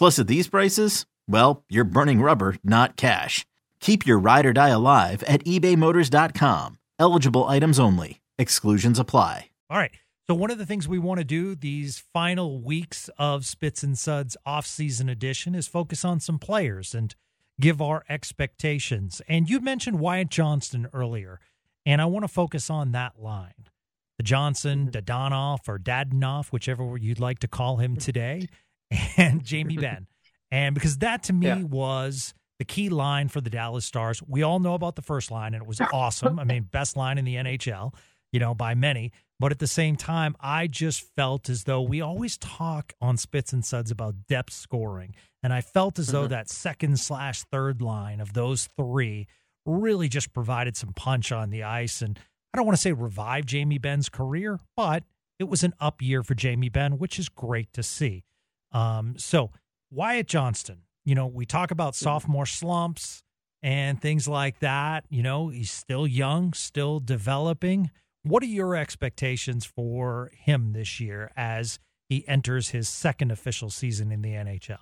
Plus, at these prices, well, you're burning rubber, not cash. Keep your ride or die alive at ebaymotors.com. Eligible items only. Exclusions apply. All right. So one of the things we want to do these final weeks of Spits and Suds off-season edition is focus on some players and give our expectations. And you mentioned Wyatt Johnston earlier, and I want to focus on that line. The Johnston, mm-hmm. Dadonov, or Dadonov, whichever you'd like to call him today, and Jamie Benn. And because that to me yeah. was the key line for the Dallas Stars. We all know about the first line, and it was awesome. I mean, best line in the NHL, you know, by many. But at the same time, I just felt as though we always talk on Spits and Suds about depth scoring. And I felt as mm-hmm. though that second slash third line of those three really just provided some punch on the ice. And I don't want to say revive Jamie Benn's career, but it was an up year for Jamie Benn, which is great to see. Um, so Wyatt Johnston, you know, we talk about sophomore slumps and things like that. You know, he's still young, still developing. What are your expectations for him this year as he enters his second official season in the NHL?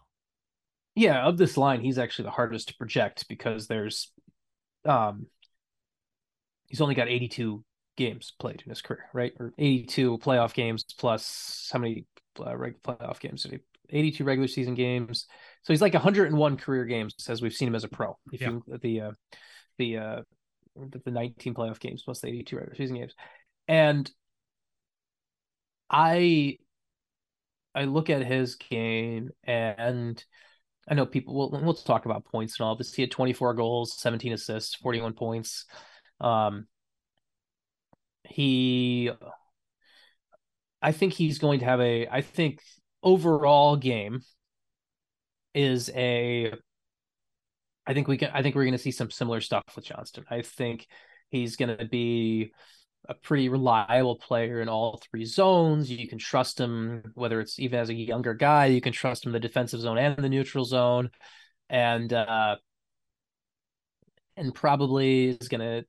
Yeah, of this line, he's actually the hardest to project because there's um he's only got 82 games played in his career, right? Or 82 playoff games plus how many uh, playoff games did he 82 regular season games. So he's like 101 career games as we've seen him as a pro. If yeah. you the uh, the uh, the 19 playoff games plus the 82 regular season games, and I I look at his game and I know people will we'll talk about points and all this. He had 24 goals, 17 assists, 41 points. Um, he I think he's going to have a I think overall game is a I think we can I think we're going to see some similar stuff with Johnston. I think he's going to be a pretty reliable player in all three zones. You can trust him whether it's even as a younger guy, you can trust him the defensive zone and the neutral zone and uh and probably is going to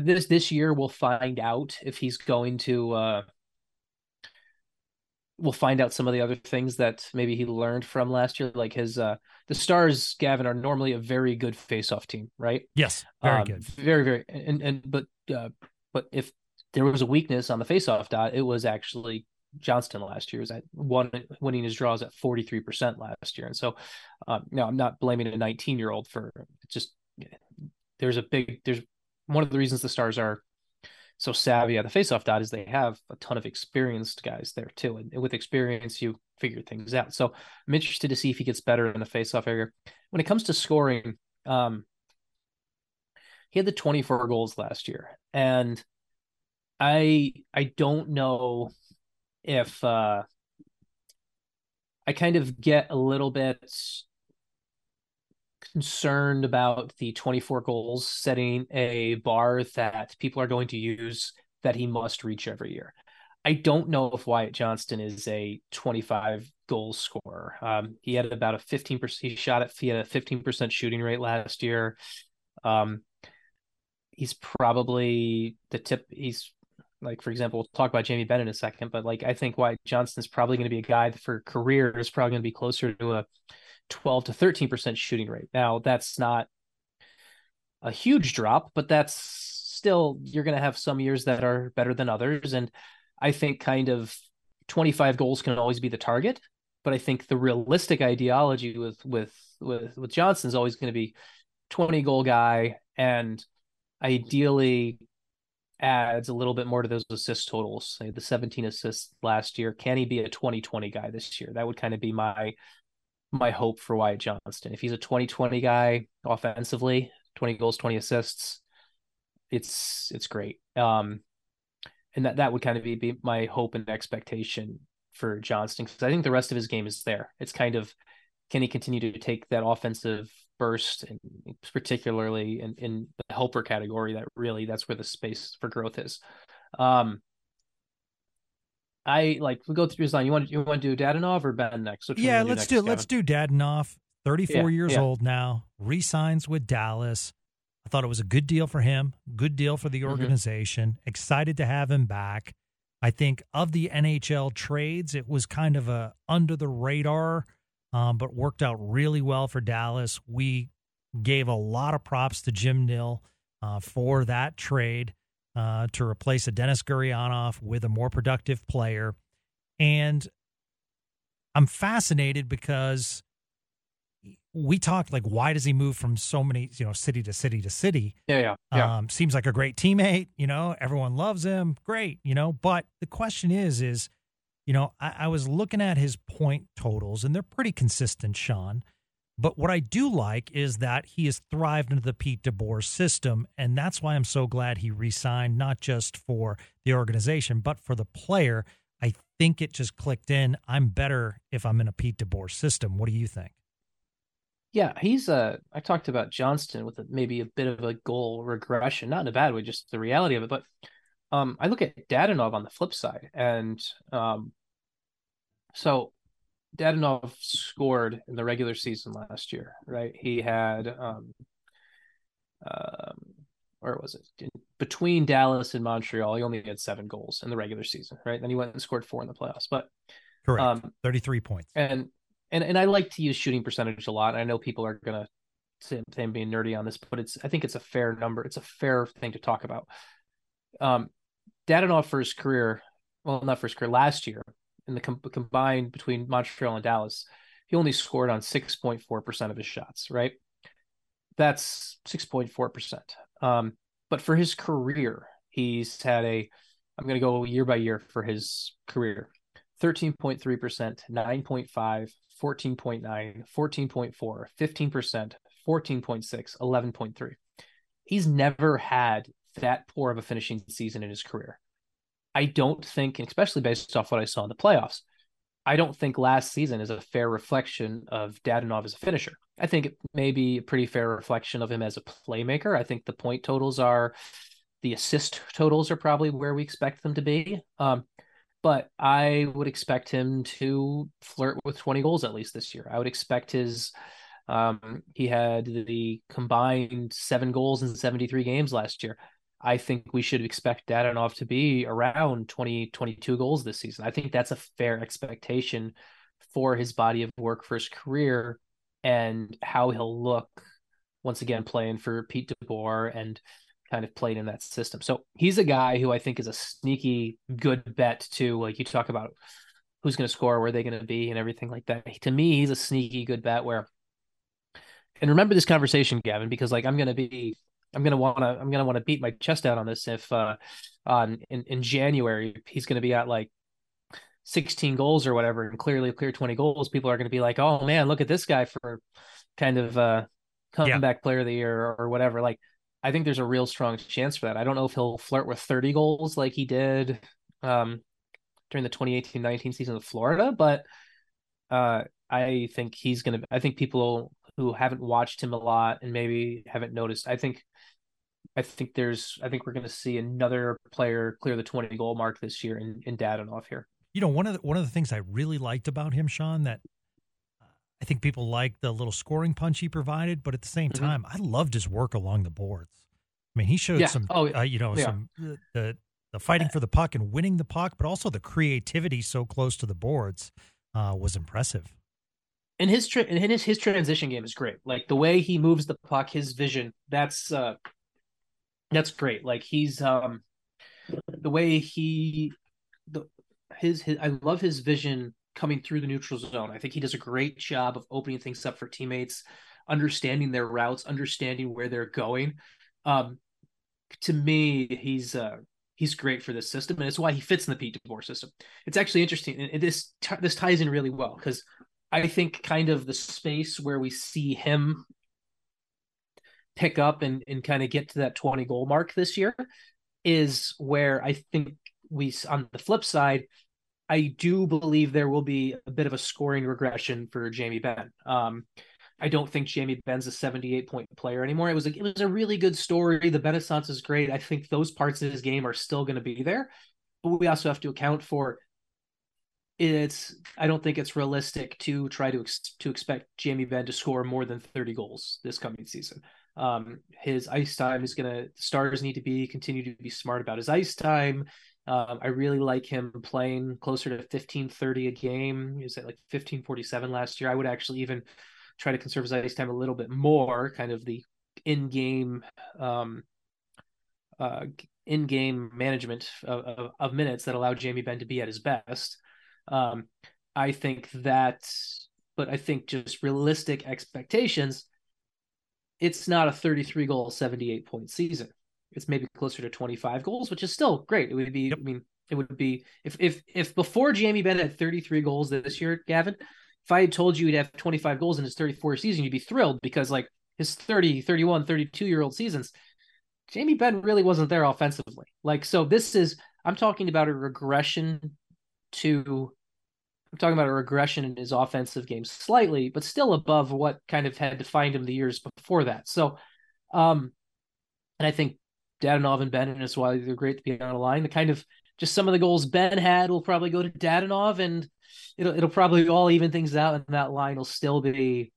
this this year we'll find out if he's going to uh we'll find out some of the other things that maybe he learned from last year. Like his uh the Stars, Gavin, are normally a very good face-off team, right? Yes, very um, good, very very. And and but uh, but if there was a weakness on the face-off dot, it was actually Johnston last year was at one winning his draws at 43% last year. And so um, now I'm not blaming a 19 year old for just there's a big there's one of the reasons the stars are so savvy at the faceoff dot is they have a ton of experienced guys there too. And with experience, you figure things out. So I'm interested to see if he gets better in the faceoff area. When it comes to scoring, um, he had the 24 goals last year. And I I don't know if uh I kind of get a little bit concerned about the 24 goals setting a bar that people are going to use that he must reach every year. I don't know if Wyatt Johnston is a 25 goal scorer. Um, he had about a 15%, he shot at, he had a 15% shooting rate last year. Um, he's probably the tip. He's like, for example, we'll talk about Jamie Benn in a second, but like, I think Wyatt Johnston's probably going to be a guy for career is probably going to be closer to a 12 to 13% shooting rate. Now, that's not a huge drop, but that's still, you're going to have some years that are better than others. And I think kind of 25 goals can always be the target. But I think the realistic ideology with with with with Johnston is always going to be 20 goal guy and ideally adds a little bit more to those assist totals. Say the 17 assists last year. Can he be a 2020 guy this year? That would kind of be my my hope for Wyatt Johnston. If he's a 2020 guy offensively, 20 goals, 20 assists, it's it's great. Um and that that would kind of be, be my hope and expectation for Johnston because I think the rest of his game is there. It's kind of can he continue to take that offensive burst and particularly in, in the helper category that really that's where the space for growth is. Um I like we go through his line. You want you want to do Dadonov or Benn next? Which yeah, let's do, do let's do Dadonov. Thirty four yeah, years yeah. old now, resigns with Dallas. I thought it was a good deal for him, good deal for the mm-hmm. organization. Mm-hmm. Excited to have him back. I think of the NHL trades, it was kind of a under the radar um, but worked out really well for Dallas. We gave a lot of props to Jim Nill uh, for that trade uh, to replace a Denis Gurianov with a more productive player. And I'm fascinated because we talked like, why does he move from so many, you know, city to city to city? Yeah, yeah, yeah. Um, seems like a great teammate. You know, everyone loves him. Great, you know. But the question is, is you know, I, I was looking at his point totals, and they're pretty consistent, Sean. But what I do like is that he has thrived into the Pete DeBoer system, and that's why I'm so glad he re-signed, not just for the organization, but for the player. I think it just clicked in. I'm better if I'm in a Pete DeBoer system. What do you think? Yeah, he's uh I talked about Johnston with a, maybe a bit of a goal regression, not in a bad way, just the reality of it. But um, I look at Dadonov on the flip side, and um, so Dadonov scored in the regular season last year, right? He had um, um, where was it? Between Dallas and Montreal, he only had seven goals in the regular season, right? Then he went and scored four in the playoffs, but correct, um, thirty-three points. And and and I like to use shooting percentage a lot. I know people are gonna say I'm being nerdy on this, but it's I think it's a fair number. It's a fair thing to talk about. Um, Dadonov for his career, well, not for his career, last year, in the com- combined between Montreal and Dallas, he only scored on 6.4% of his shots, right? That's 6.4%. Um, but for his career, he's had a, I'm going to go year by year for his career 13.3%, 9.5, 14.9, 14.4, 15%, 14.6, 11.3. He's never had that poor of a finishing season in his career. I don't think, especially based off what I saw in the playoffs, I don't think last season is a fair reflection of Dadonov as a finisher. I think it may be a pretty fair reflection of him as a playmaker. I think the point totals are, the assist totals are probably where we expect them to be. Um, but I would expect him to flirt with 20 goals at least this year. I would expect his um, he had the combined seven goals in 73 games last year. I think we should expect Dadonov to be around 20, 22 goals this season. I think that's a fair expectation for his body of work for his career and how he'll look once again playing for Pete DeBoer and kind of playing in that system. So he's a guy who I think is a sneaky good bet too. Like you talk about who's going to score, where they're going to be, and everything like that. To me, he's a sneaky good bet. Where and remember this conversation, Gavin, because like I'm going to be I'm gonna want to I'm gonna want to beat my chest out on this if uh on in, in January he's gonna be at like 16 goals or whatever and clearly clear 20 goals people are gonna be like oh man look at this guy for kind of uh comeback yeah. player of the year or, or whatever like I think there's a real strong chance for that I don't know if he'll flirt with 30 goals like he did um during the 2018-19 season of Florida but uh I think he's gonna I think people who haven't watched him a lot and maybe haven't noticed I think I think there's I think we're going to see another player clear the 20 goal mark this year in in Dadonov here. You know, one of the, one of the things I really liked about him, Sean, that I think people liked the little scoring punch he provided, but at the same mm-hmm. time, I loved his work along the boards. I mean, he showed Yeah. some, Oh, uh, you know, yeah. some uh, the the fighting for the puck and winning the puck, but also the creativity so close to the boards uh, was impressive. And his tra- and his his transition game is great. Like the way he moves the puck, his vision, that's uh that's great. Like he's um the way he the his, his I love his vision coming through the neutral zone. I think he does a great job of opening things up for teammates, understanding their routes, understanding where they're going. Um to me, he's uh he's great for this system, and it's why he fits in the Pete DeBoer system. It's actually interesting, and this this ties in really well because I think kind of the space where we see him pick up and, and kind of get to that 20 goal mark this year is where I think we, on the flip side, I do believe there will be a bit of a scoring regression for Jamie Benn. Um, I don't think Jamie Benn's a 78 point player anymore. It was a, it was a really good story. The Renaissance is great. I think those parts of his game are still going to be there, but we also have to account for it's I don't think it's realistic to try to ex- to expect Jamie Benn to score more than 30 goals this coming season. Um, his ice time is gonna the stars need to be continue to be smart about his ice time. Um, I really like him playing closer to 1530 a game. Is it like 1547 last year? I would actually even try to conserve his ice time a little bit more, kind of the in-game um uh in-game management of, of, of minutes that allow Jamie Benn to be at his best. Um, I think that, but I think just realistic expectations, it's not a 33 goal, 78 point season. It's maybe closer to 25 goals, which is still great. It would be, Yep. I mean, it would be if if if before Jamie Benn had 33 goals this year, Gavin, if I had told you he'd have 25 goals in his 34 season, you'd be thrilled because like his 30, 31, 32 year old seasons, Jamie Benn really wasn't there offensively. Like, so this is, I'm talking about a regression to I'm talking about a regression in his offensive game slightly, but still above what kind of had defined him the years before that. So um and I think Dadonov and Benn and is why they're great to be on a line. The kind of just some of the goals Benn had will probably go to Dadonov and it'll it'll probably all even things out and that line will still be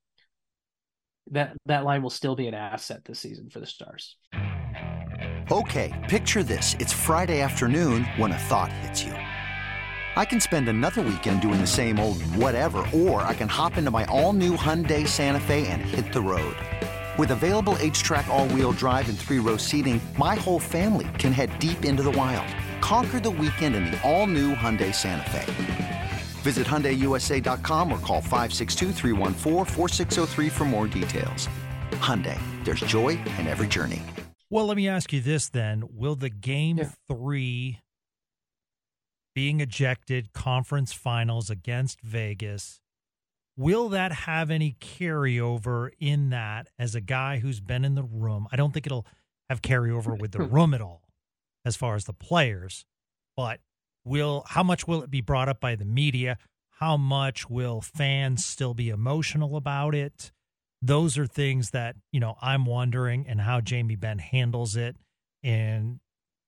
that that line will still be an asset this season for the Stars. Okay, picture this. It's Friday afternoon when a thought hits you. I can spend another weekend doing the same old whatever, or I can hop into my all new Hyundai Santa Fe and hit the road. With available HTRAC, all wheel drive, and three row seating, my whole family can head deep into the wild. Conquer the weekend in the all new Hyundai Santa Fe. Visit HyundaiUSA.com or call 562-314-4603 for more details. Hyundai, there's joy in every journey. Well, let me ask you this then: Will the game Yeah. three being ejected conference finals against Vegas? Will that have any carryover in that as a guy who's been in the room? I don't think it'll have carryover with the room at all as far as the players, but will how much will it be brought up by the media? How much will fans still be emotional about it? Those are things that, you know, I'm wondering and how Jamie Benn handles it and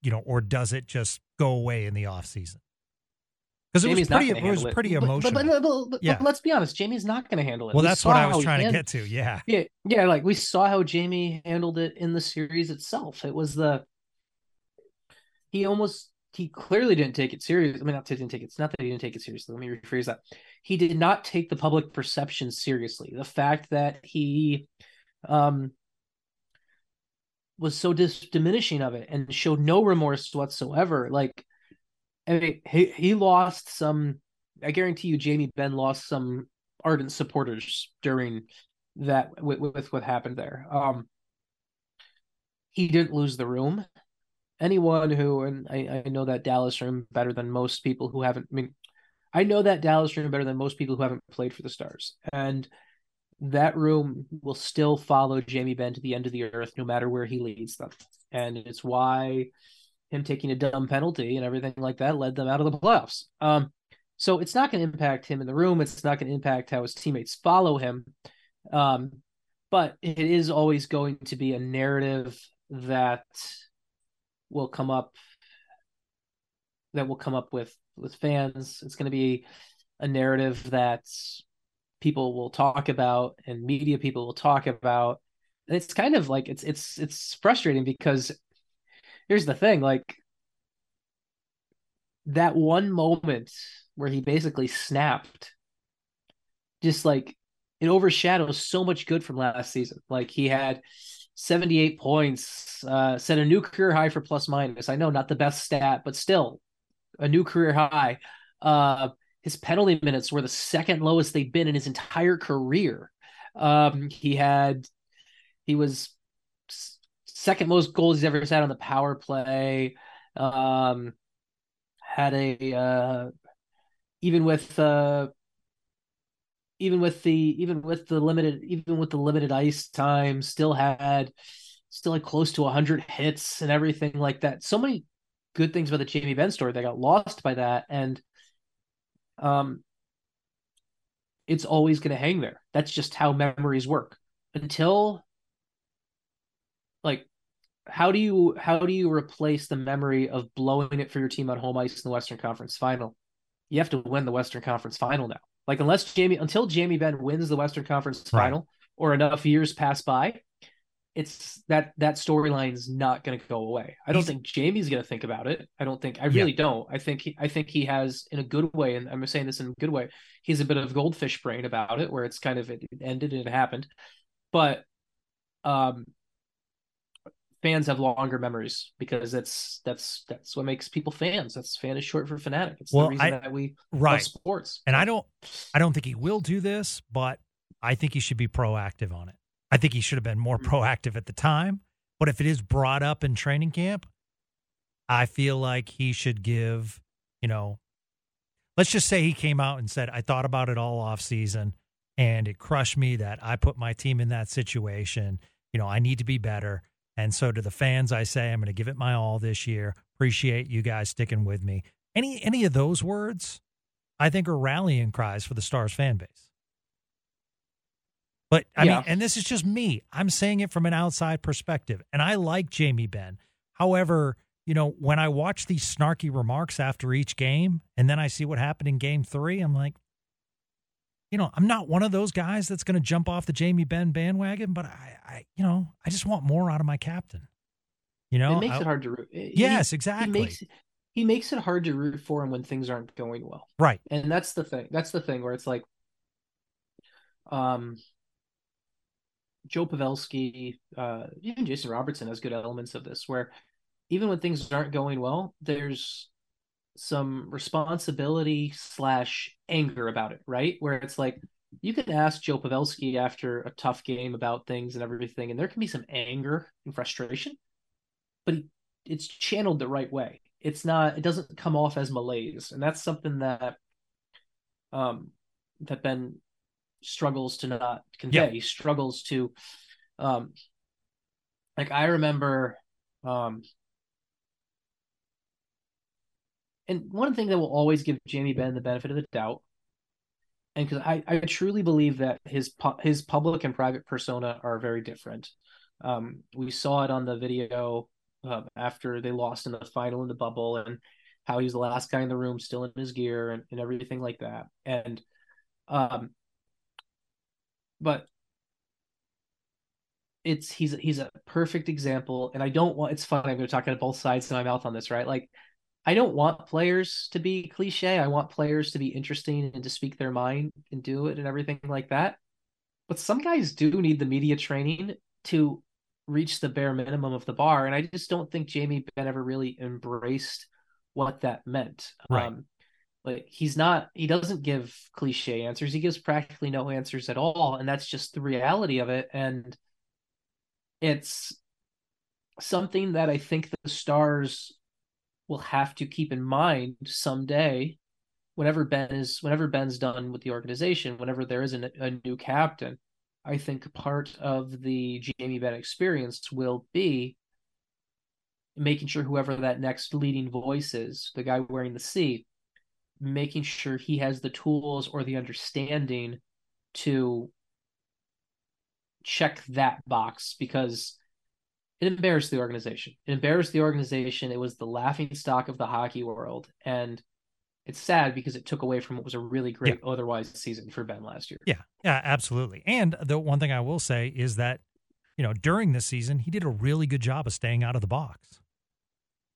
you know, or does it just go away in the off season? Because it was pretty it was pretty But- but- emotional. But, but, but, Yeah. let's be honest, Jamie's not going to handle it. well, We that's what I was trying to get to. Yeah. Yeah, yeah, like we saw how Jamie handled it in the series itself. It was the he almost he clearly didn't take it serious. I mean, not didn't take it. It's not that he didn't take it seriously. Let me rephrase that. He did not take the public perception seriously. The fact that he um was so dis- diminishing of it and showed no remorse whatsoever. Like, Mean, he he lost some. I guarantee you, Jamie Benn lost some ardent supporters during that with, with what happened there. Um, he didn't lose the room. Anyone who, and I, I know that Dallas room better than most people who haven't. I mean, I know that Dallas room better than most people who haven't played for the Stars, and that room will still follow Jamie Benn to the end of the earth, no matter where he leads them. And it's why him taking a dumb penalty and everything like that led them out of the playoffs. Um, so it's not going to impact him in the room. It's not going to impact how his teammates follow him. Um, but it is always going to be a narrative that will come up that will come up with with fans. It's going to be a narrative that people will talk about and media people will talk about it's kind of like it's it's it's frustrating because here's the thing, like that one moment where he basically snapped, just like it overshadows so much good from last season. Like he had 78 points, uh, set a new career high for plus minus. I know not the best stat, but still a new career high. Uh, his penalty minutes were the second lowest they've been in his entire career. Um, he had, he was second most goals he's ever had on the power play. Um, had a, uh, even with, uh, even with the even with the limited even with the limited ice time still had still had close to 100 hits and everything like that. So many good things about the jamie Benn story that got lost by that. And um it's always going to hang there. That's just how memories work. Until like how do you how do you replace the memory of blowing it for your team on home ice in the western conference final you have to win the western conference final now like unless Jamie until Jamie Benn wins the Western Conference right. final or enough years pass by, it's that that storyline's not going to go away. I don't He's, think Jamie's going to think about it. I don't think I really yeah. don't. I think he, I think he has in a good way, and I'm saying this in a good way. He's a bit of goldfish brain about it, where it's kind of it ended and it happened, but um, fans have longer memories because that's that's that's what makes people fans. That's fan is short for fanatic. It's well, the reason I, that we right. love sports. And I don't I don't think he will do this, but I think he should be proactive on it. I think he should have been more mm-hmm. proactive at the time. But if it is brought up in training camp, I feel like he should give, you know, let's just say he came out and said, I thought about it all off season and it crushed me that I put my team in that situation. You know, I need to be better. And so to the fans, I say I'm going to give it my all this year. Appreciate you guys sticking with me. Any any of those words, I think, are rallying cries for the Stars fan base. But I yeah. mean, and this is just me. I'm saying it from an outside perspective, and I like Jamie Benn. However, you know, when I watch these snarky remarks after each game, and then I see what happened in Game Three, I'm like, you know, I'm not one of those guys that's going to jump off the Jamie Benn bandwagon, but I, I, you know, I just want more out of my captain. You know, it makes I, it hard to root. Yes, he, exactly. He makes he makes it hard to root for him when things aren't going well. Right. And that's the thing. That's the thing where it's like, um, Joe Pavelski, uh, even Jason Robertson has good elements of this, where even when things aren't going well, there's some responsibility slash anger about it, right? Where it's like you can ask Joe Pavelski after a tough game about things and everything, and there can be some anger and frustration, but it's channeled the right way. It's not. It doesn't come off as malaise, and that's something that um that Benn struggles to not convey. Yeah. He struggles to um like I remember um and one thing that will always give Jamie Benn the benefit of the doubt, and because I, I truly believe that his his public and private persona are very different. Um, we saw it on the video uh, after they lost in the final in the bubble, and how he was the last guy in the room, still in his gear, and, and everything like that. And um, but it's he's he's a perfect example, and I don't want. It's funny. I'm going to talk out of both sides of my mouth on this, right? Like I don't want players to be cliche. I want players to be interesting and to speak their mind and do it and everything like that. But some guys do need the media training to reach the bare minimum of the bar. And I just don't think Jamie Benn ever really embraced what that meant. Right. Um, like he's not he doesn't give cliche answers. He gives practically no answers at all. And that's just the reality of it. And it's something that I think the stars will have to keep in mind someday whenever Benn is whenever benn's done with the organization, whenever there is a, a new captain, I think part of the Jamie benn experience will be making sure whoever that next leading voice is, the guy wearing the C, making sure he has the tools or the understanding to check that box because it embarrassed the organization. It embarrassed the organization. It was the laughing stock of the hockey world. And it's sad because it took away from what was a really great yeah. otherwise season for Benn last year. Yeah, yeah, absolutely. And the one thing I will say is that you know, during this season, he did a really good job of staying out of the box.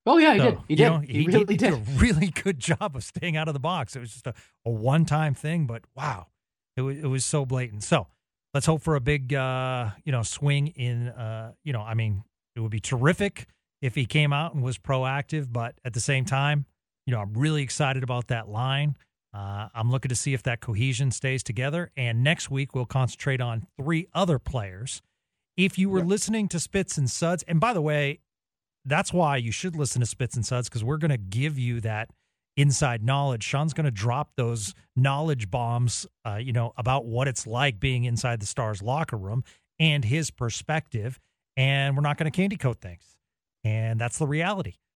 Oh yeah, he So, did. He did. know, he, really did, did. a really good job of staying out of the box. It was just a, a one time thing, but wow, it was it was so blatant. So let's hope for a big uh, you know swing in uh, you know I mean it would be terrific if he came out and was proactive, but at the same time, you know I'm really excited about that line. Uh, I'm looking to see if that cohesion stays together. And next week we'll concentrate on three other players. If you were listening to Spits and Suds, and by the way, that's why you should listen to Spits and Suds because we're going to give you that inside knowledge. Sean's going to drop those knowledge bombs, uh, you know, about what it's like being inside the Stars locker room and his perspective. And we're not going to candy coat things. And that's the reality.